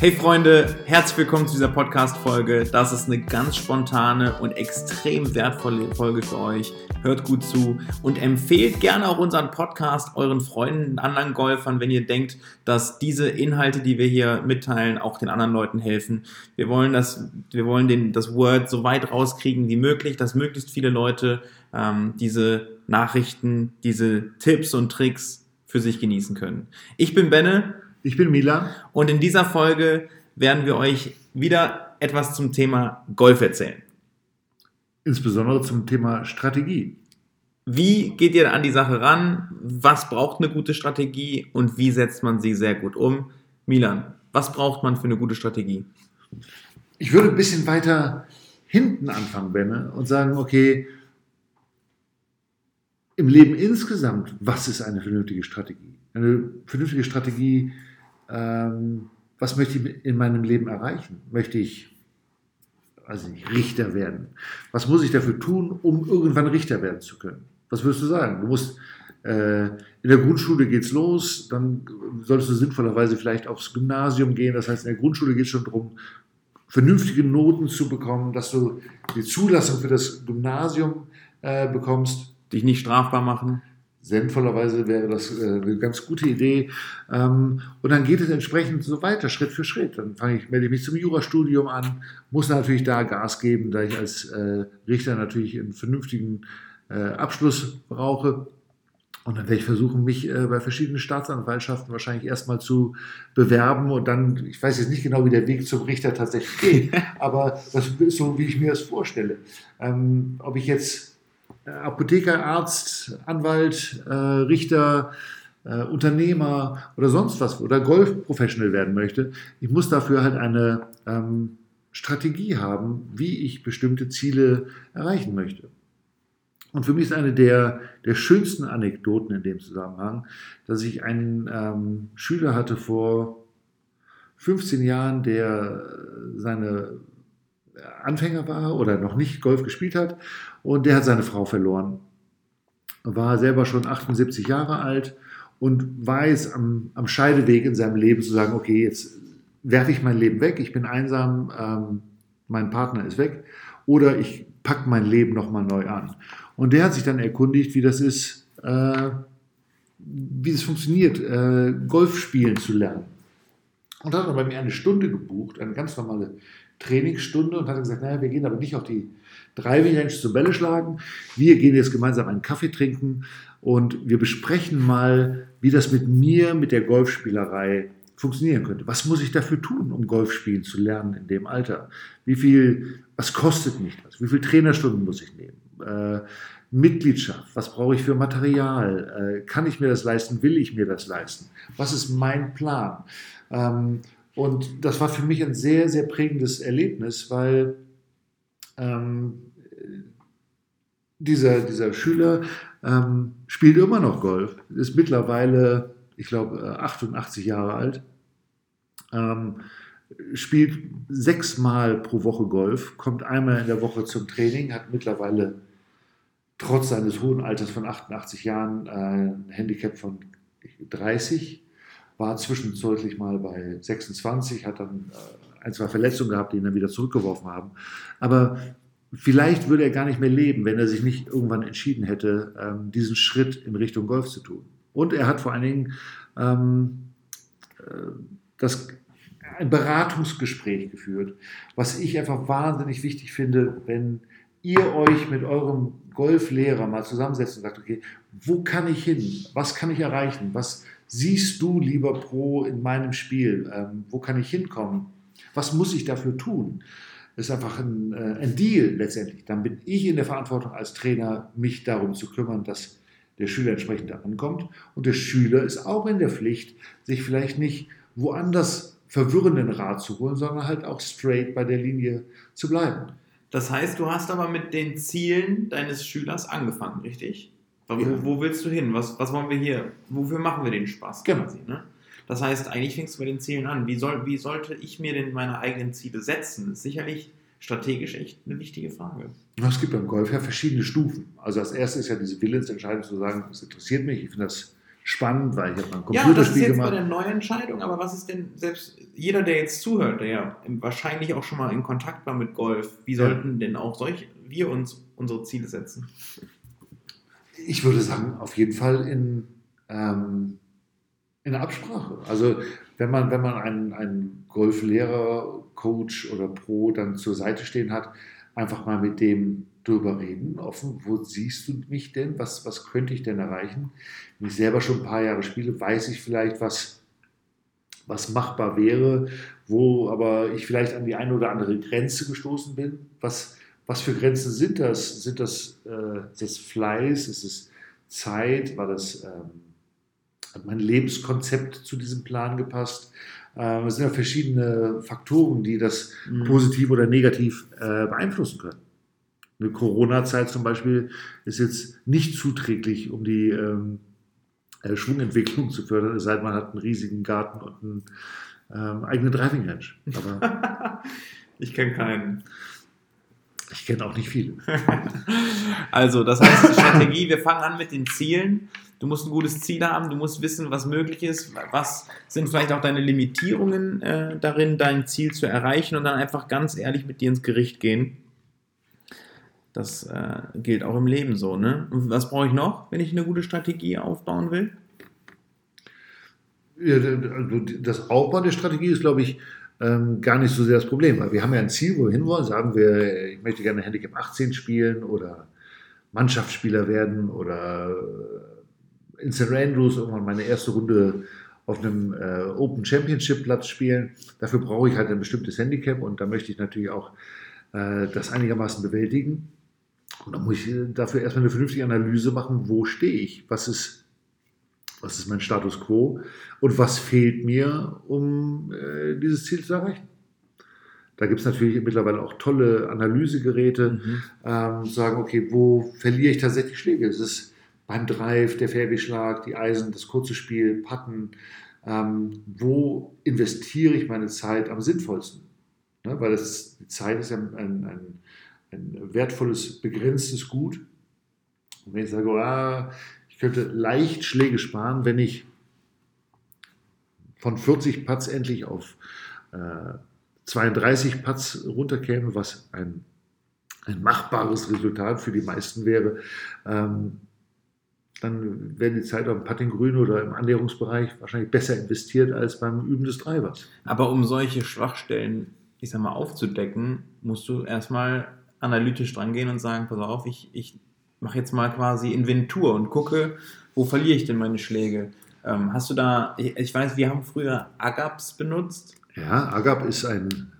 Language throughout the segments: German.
Hey Freunde, herzlich willkommen zu dieser Podcast-Folge. Das ist eine ganz spontane und extrem wertvolle Folge für euch. Hört gut zu und empfehlt gerne auch unseren Podcast euren Freunden, anderen Golfern, wenn ihr denkt, dass diese Inhalte, die wir hier mitteilen, auch den anderen Leuten helfen. Wir wollen das, wir wollen den, das Word so weit rauskriegen wie möglich, dass möglichst viele Leute ähm, diese Nachrichten, diese Tipps und Tricks für sich genießen können. Ich bin Benne ich bin Milan. Und in dieser Folge werden wir euch wieder etwas zum Thema Golf erzählen. Insbesondere zum Thema Strategie. Wie geht ihr an die Sache ran? Was braucht eine gute Strategie und wie setzt man sie sehr gut um? Milan, was braucht man für eine gute Strategie? Ich würde ein bisschen weiter hinten anfangen, Benne, und sagen, okay, im Leben insgesamt, was ist eine vernünftige Strategie? Eine vernünftige Strategie ähm, was möchte ich in meinem Leben erreichen? Möchte ich, also nicht, Richter werden? Was muss ich dafür tun, um irgendwann Richter werden zu können? Was würdest du sagen? Du musst äh, in der Grundschule geht's los, dann solltest du sinnvollerweise vielleicht aufs Gymnasium gehen. Das heißt, in der Grundschule geht es schon darum, vernünftige Noten zu bekommen, dass du die Zulassung für das Gymnasium äh, bekommst. Dich nicht strafbar machen sinnvollerweise wäre das äh, eine ganz gute Idee. Ähm, und dann geht es entsprechend so weiter, Schritt für Schritt. Dann fange ich, melde ich mich zum Jurastudium an, muss natürlich da Gas geben, da ich als äh, Richter natürlich einen vernünftigen äh, Abschluss brauche. Und dann werde ich versuchen, mich bei verschiedenen Staatsanwaltschaften wahrscheinlich erstmal zu bewerben und dann, ich weiß jetzt nicht genau, wie der Weg zum Richter tatsächlich geht, aber das ist so, wie ich mir das vorstelle. Ähm, ob ich jetzt Apotheker, Arzt, Anwalt, äh, Richter, äh, Unternehmer oder sonst was oder Golf-Professional werden möchte. Ich muss dafür halt eine ähm, Strategie haben, wie ich bestimmte Ziele erreichen möchte. Und für mich ist eine der, der schönsten Anekdoten in dem Zusammenhang, dass ich einen ähm, Schüler hatte vor 15 Jahren, der seine Anfänger war oder noch nicht Golf gespielt hat und der hat seine Frau verloren. War selber schon 78 Jahre alt und jetzt am, am Scheideweg in seinem Leben zu sagen, okay, jetzt werfe ich mein Leben weg, ich bin einsam, ähm, mein Partner ist weg oder ich packe mein Leben nochmal neu an. Und der hat sich dann erkundigt, wie das ist, äh, wie es funktioniert, äh, Golf spielen zu lernen. Und hat dann bei mir eine Stunde gebucht, eine ganz normale Trainingsstunde und hat gesagt, naja, wir gehen aber nicht auf die Driving Range zu Bälle schlagen. Wir gehen jetzt gemeinsam einen Kaffee trinken und wir besprechen mal, wie das mit mir, mit der Golfspielerei funktionieren könnte. Was muss ich dafür tun, um Golf spielen zu lernen in dem Alter? Wie viel, was kostet mich das? Wie viele Trainerstunden muss ich nehmen? Äh, Mitgliedschaft, was brauche ich für Material? Äh, kann ich mir das leisten? Will ich mir das leisten? Was ist mein Plan? Ähm, und das war für mich ein sehr, sehr prägendes Erlebnis, weil ähm, dieser, dieser Schüler ähm, spielt immer noch Golf, ist mittlerweile, ich glaube, 88 Jahre alt, ähm, spielt sechsmal pro Woche Golf, kommt einmal in der Woche zum Training, hat mittlerweile trotz seines hohen Alters von 88 Jahren äh, ein Handicap von 30 war zwischenzeitlich mal bei 26, hat dann äh, ein, zwei Verletzungen gehabt, die ihn dann wieder zurückgeworfen haben. Aber vielleicht würde er gar nicht mehr leben, wenn er sich nicht irgendwann entschieden hätte, ähm, diesen Schritt in Richtung Golf zu tun. Und er hat vor allen Dingen ähm, äh, das, ein Beratungsgespräch geführt, was ich einfach wahnsinnig wichtig finde, wenn ihr euch mit eurem Golflehrer mal zusammensetzt und sagt, okay, wo kann ich hin? Was kann ich erreichen? Was siehst du, lieber Pro, in meinem Spiel? Ähm, wo kann ich hinkommen? Was muss ich dafür tun? Das ist einfach ein, äh, ein Deal letztendlich. Dann bin ich in der Verantwortung als Trainer, mich darum zu kümmern, dass der Schüler entsprechend ankommt. Und der Schüler ist auch in der Pflicht, sich vielleicht nicht woanders verwirrenden Rat zu holen, sondern halt auch straight bei der Linie zu bleiben. Das heißt, du hast aber mit den Zielen deines Schülers angefangen, richtig? Wo, wo, willst du hin? Was, was wollen wir hier? Wofür machen wir den Spaß? Genau. Quasi, ne? Das heißt, eigentlich fängst du bei den Zielen an. Wie, soll, wie sollte ich mir denn meine eigenen Ziele setzen? Das ist sicherlich strategisch echt eine wichtige Frage. Es gibt beim Golf ja verschiedene Stufen. Also als erstes ist ja diese Willensentscheidung zu sagen, es interessiert mich, ich finde das spannend, weil ich habe ein Ja, das ist Computerspiel jetzt gemacht. bei der Neuentscheidung, aber was ist denn selbst jeder, der jetzt zuhört, der ja wahrscheinlich auch schon mal in Kontakt war mit Golf, wie Ja. sollten denn auch solch, wir uns unsere Ziele setzen? Ich würde sagen, auf jeden Fall in, ähm, in Absprache. Also wenn man, wenn man einen, einen Golflehrer, Coach oder Pro dann zur Seite stehen hat, einfach mal mit dem drüber reden, offen, wo siehst du mich denn, was, was könnte ich denn erreichen? Wenn ich selber schon ein paar Jahre spiele, weiß ich vielleicht, was, was machbar wäre, wo aber ich vielleicht an die eine oder andere Grenze gestoßen bin. Was, was für Grenzen sind das? Sind das, äh, ist das Fleiß? Ist es Zeit? War das, ähm, hat mein Lebenskonzept zu diesem Plan gepasst? Ähm, es sind ja verschiedene Faktoren, die das Mhm. positiv oder negativ äh, beeinflussen können. Eine Corona-Zeit zum Beispiel ist jetzt nicht zuträglich, um die ähm, äh, Schwungentwicklung zu fördern, es sei denn, man hat einen riesigen Garten und einen ähm, eigenen Driving Range. Aber Ich kenne keinen. Ich kenne auch nicht viele. Also, das heißt, die Strategie, wir fangen an mit den Zielen. Du musst ein gutes Ziel haben, du musst wissen, was möglich ist, was sind vielleicht auch deine Limitierungen äh, darin, dein Ziel zu erreichen und dann einfach ganz ehrlich mit dir ins Gericht gehen. Das äh, gilt auch im Leben so, ne? Und was brauche ich noch, wenn ich eine gute Strategie aufbauen will? Ja, also Das Aufbau der Strategie ist, glaube ich, ähm, gar nicht so sehr das Problem, weil wir haben ja ein Ziel, wo wir hinwollen. Sagen wir, ich möchte gerne Handicap 18 spielen oder Mannschaftsspieler werden oder in St. Andrews irgendwann meine erste Runde auf einem äh, Open Championship Platz spielen. Dafür brauche ich halt ein bestimmtes Handicap und da möchte ich natürlich auch äh, das einigermaßen bewältigen. Und dann muss ich äh, dafür erstmal eine vernünftige Analyse machen, wo stehe ich, was ist, was ist mein Status quo und was fehlt mir, um äh, dieses Ziel zu erreichen. Da gibt es natürlich mittlerweile auch tolle Analysegeräte, ähm, sagen, okay, wo verliere ich tatsächlich Schläge? Es ist beim Drive, der Fairway-Schlag, die Eisen, das kurze Spiel, Putten. Ähm, wo investiere ich meine Zeit am sinnvollsten? Ne, weil das, die Zeit ist ja ein, ein, ein wertvolles, begrenztes Gut. Und wenn ich sage, ah, könnte leicht Schläge sparen, wenn ich von 40 Putts endlich auf äh, 32 Putts runterkäme, was ein, ein machbares Resultat für die meisten wäre, ähm, dann wäre die Zeit am Putting Grün oder im Annäherungsbereich wahrscheinlich besser investiert als beim Üben des Drivers. Aber um solche Schwachstellen, ich sag mal, aufzudecken, musst du erstmal analytisch dran gehen und sagen, pass auf, ich, ich mache jetzt mal quasi Inventur und gucke, wo verliere ich denn meine Schläge. Ähm, hast du da, ich, ich weiß, wir haben früher Agaps benutzt. Ja, Agap ist ein,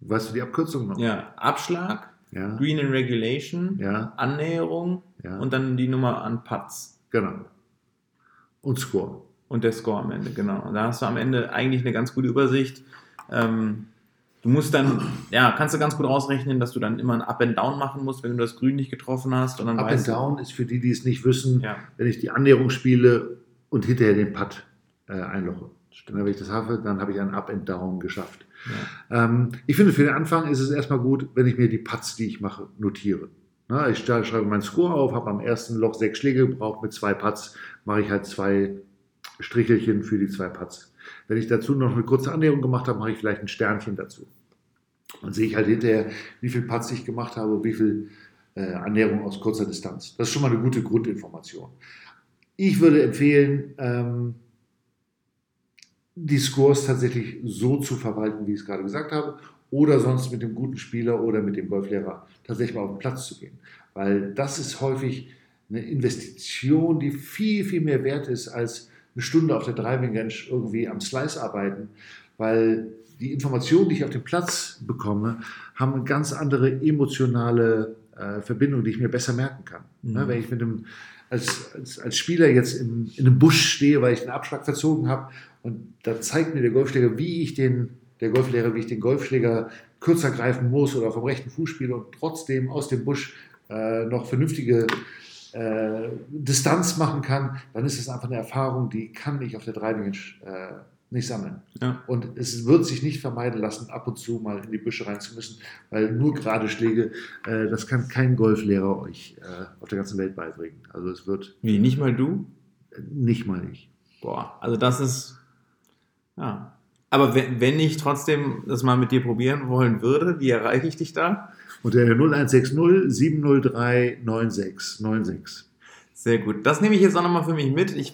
weißt du die Abkürzung noch? Ja, Abschlag, ja, Green in Regulation, ja, Annäherung ja und dann die Nummer an Putts. genau. Und Score. Und der Score am Ende, genau. Und da hast du am Ende eigentlich eine ganz gute Übersicht. Ähm, du musst dann, ja, kannst du ganz gut ausrechnen, dass du dann immer ein Up and Down machen musst, wenn du das Grün nicht getroffen hast. Und dann Up and Down ist für die, die es nicht wissen, Ja, wenn ich die Annäherung spiele und hinterher den Putt äh, einloche. Dann, wenn ich das habe, dann habe ich ein Up and Down geschafft. ja. Ähm, ich finde, für den Anfang ist es erstmal gut, wenn ich mir die Putts, die ich mache, notiere. Na, ich schreibe meinen Score auf, habe am ersten Loch sechs Schläge gebraucht, mit zwei Putts mache ich halt zwei Strichelchen für die zwei Putts. Wenn ich dazu noch eine kurze Annäherung gemacht habe, mache ich vielleicht ein Sternchen dazu. Dann sehe ich halt hinterher, wie viel Putts ich gemacht habe, wie viel äh, Annäherung aus kurzer Distanz. Das ist schon mal eine gute Grundinformation. Ich würde empfehlen, ähm, die Scores tatsächlich so zu verwalten, wie ich es gerade gesagt habe, oder sonst mit dem guten Spieler oder mit dem Golflehrer tatsächlich mal auf den Platz zu gehen. Weil das ist häufig eine Investition, die viel, viel mehr wert ist als eine Stunde auf der Driving Range irgendwie am Slice arbeiten, weil die Informationen, die ich auf dem Platz bekomme, haben eine ganz andere emotionale äh, Verbindung, die ich mir besser merken kann. Mhm. Ne, wenn ich mit einem, als, als, als Spieler jetzt in, in einem Busch stehe, weil ich den Abschlag verzogen habe und da zeigt mir der Golfschläger, wie ich den, der Golflehrer, wie ich den Golfschläger kürzer greifen muss oder vom rechten Fuß spiele und trotzdem aus dem Busch äh, noch vernünftige äh, Distanz machen kann, dann ist es einfach eine Erfahrung, die kann ich auf der Driving äh, nicht sammeln. Ja. Und es wird sich nicht vermeiden lassen, ab und zu mal in die Büsche rein zu müssen, weil nur gerade Schläge, äh, das kann kein Golflehrer euch äh, auf der ganzen Welt beibringen. Also es wird, Wie, nicht mal du? Nicht mal ich. Boah, also das ist, ja. Aber wenn, wenn ich trotzdem das mal mit dir probieren wollen würde, wie erreiche ich dich da? Unter der 0160 703 9696. Sehr gut. Das nehme ich jetzt auch nochmal für mich mit. Ich,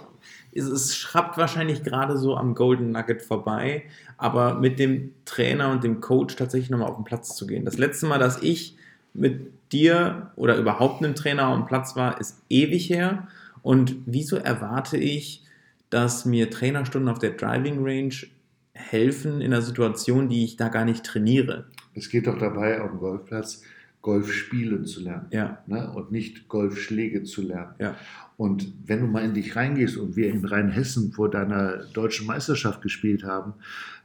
es, es schrappt wahrscheinlich gerade so am Golden Nugget vorbei, aber mit dem Trainer und dem Coach tatsächlich nochmal auf den Platz zu gehen. Das letzte Mal, dass ich mit dir oder überhaupt einem Trainer auf dem Platz war, ist ewig her. Und wieso erwarte ich, dass mir Trainerstunden auf der Driving Range helfen in einer Situation, die ich da gar nicht trainiere? Es geht doch dabei, auf dem Golfplatz Golf spielen zu lernen Ja, ne? und nicht Golfschläge zu lernen. ja, Und wenn du mal in dich reingehst und wir in Rheinhessen vor deiner deutschen Meisterschaft gespielt haben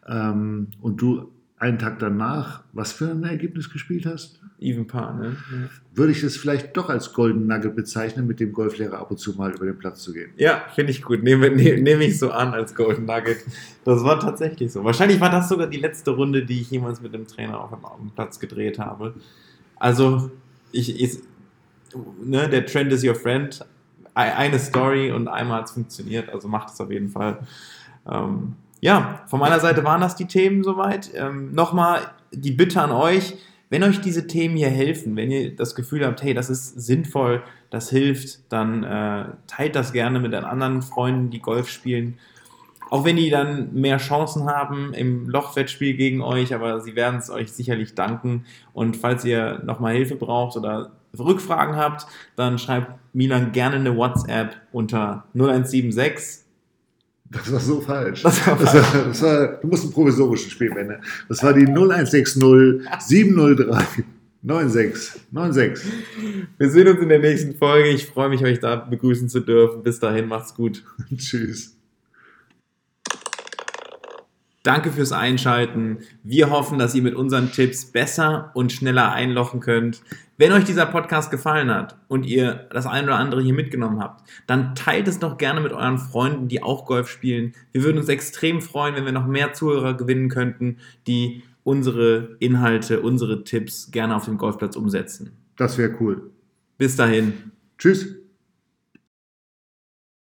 ähm, und du einen Tag danach, was für ein Ergebnis gespielt hast, even Paar, ne? Ja. würde ich das vielleicht doch als Golden Nugget bezeichnen, mit dem Golflehrer ab und zu mal über den Platz zu gehen. Ja, finde ich gut. Nehme, ne, nehme ich so an als Golden Nugget. Das war tatsächlich so. Wahrscheinlich war das sogar die letzte Runde, die ich jemals mit dem Trainer auf dem, Platz gedreht habe. Also, ich, ich, ne, der Trend is your friend. Ei- Eine Story und einmal hat es funktioniert, also macht es auf jeden Fall. Ähm, ja, von meiner Seite waren das die Themen soweit. Ähm, Nochmal die Bitte an euch, wenn euch diese Themen hier helfen, wenn ihr das Gefühl habt, hey, das ist sinnvoll, das hilft, dann äh, teilt das gerne mit den anderen Freunden, die Golf spielen. Auch wenn die dann mehr Chancen haben im Lochwettspiel gegen euch, aber sie werden es euch sicherlich danken. Und falls ihr nochmal Hilfe braucht oder Rückfragen habt, dann schreibt Milan gerne eine WhatsApp unter 0176 Das war so falsch. Das war Das war, das war, du musst ein provisorisches Spiel wenden. Das war die 0160 703 9696. Wir sehen uns in der nächsten Folge. Ich freue mich, euch da begrüßen zu dürfen. Bis dahin, macht's gut. Tschüss. Danke fürs Einschalten. Wir hoffen, dass ihr mit unseren Tipps besser und schneller einlochen könnt. Wenn euch dieser Podcast gefallen hat und ihr das ein oder andere hier mitgenommen habt, dann teilt es doch gerne mit euren Freunden, die auch Golf spielen. Wir würden uns extrem freuen, wenn wir noch mehr Zuhörer gewinnen könnten, die unsere Inhalte, unsere Tipps gerne auf dem Golfplatz umsetzen. Das wäre cool. Bis dahin. Tschüss.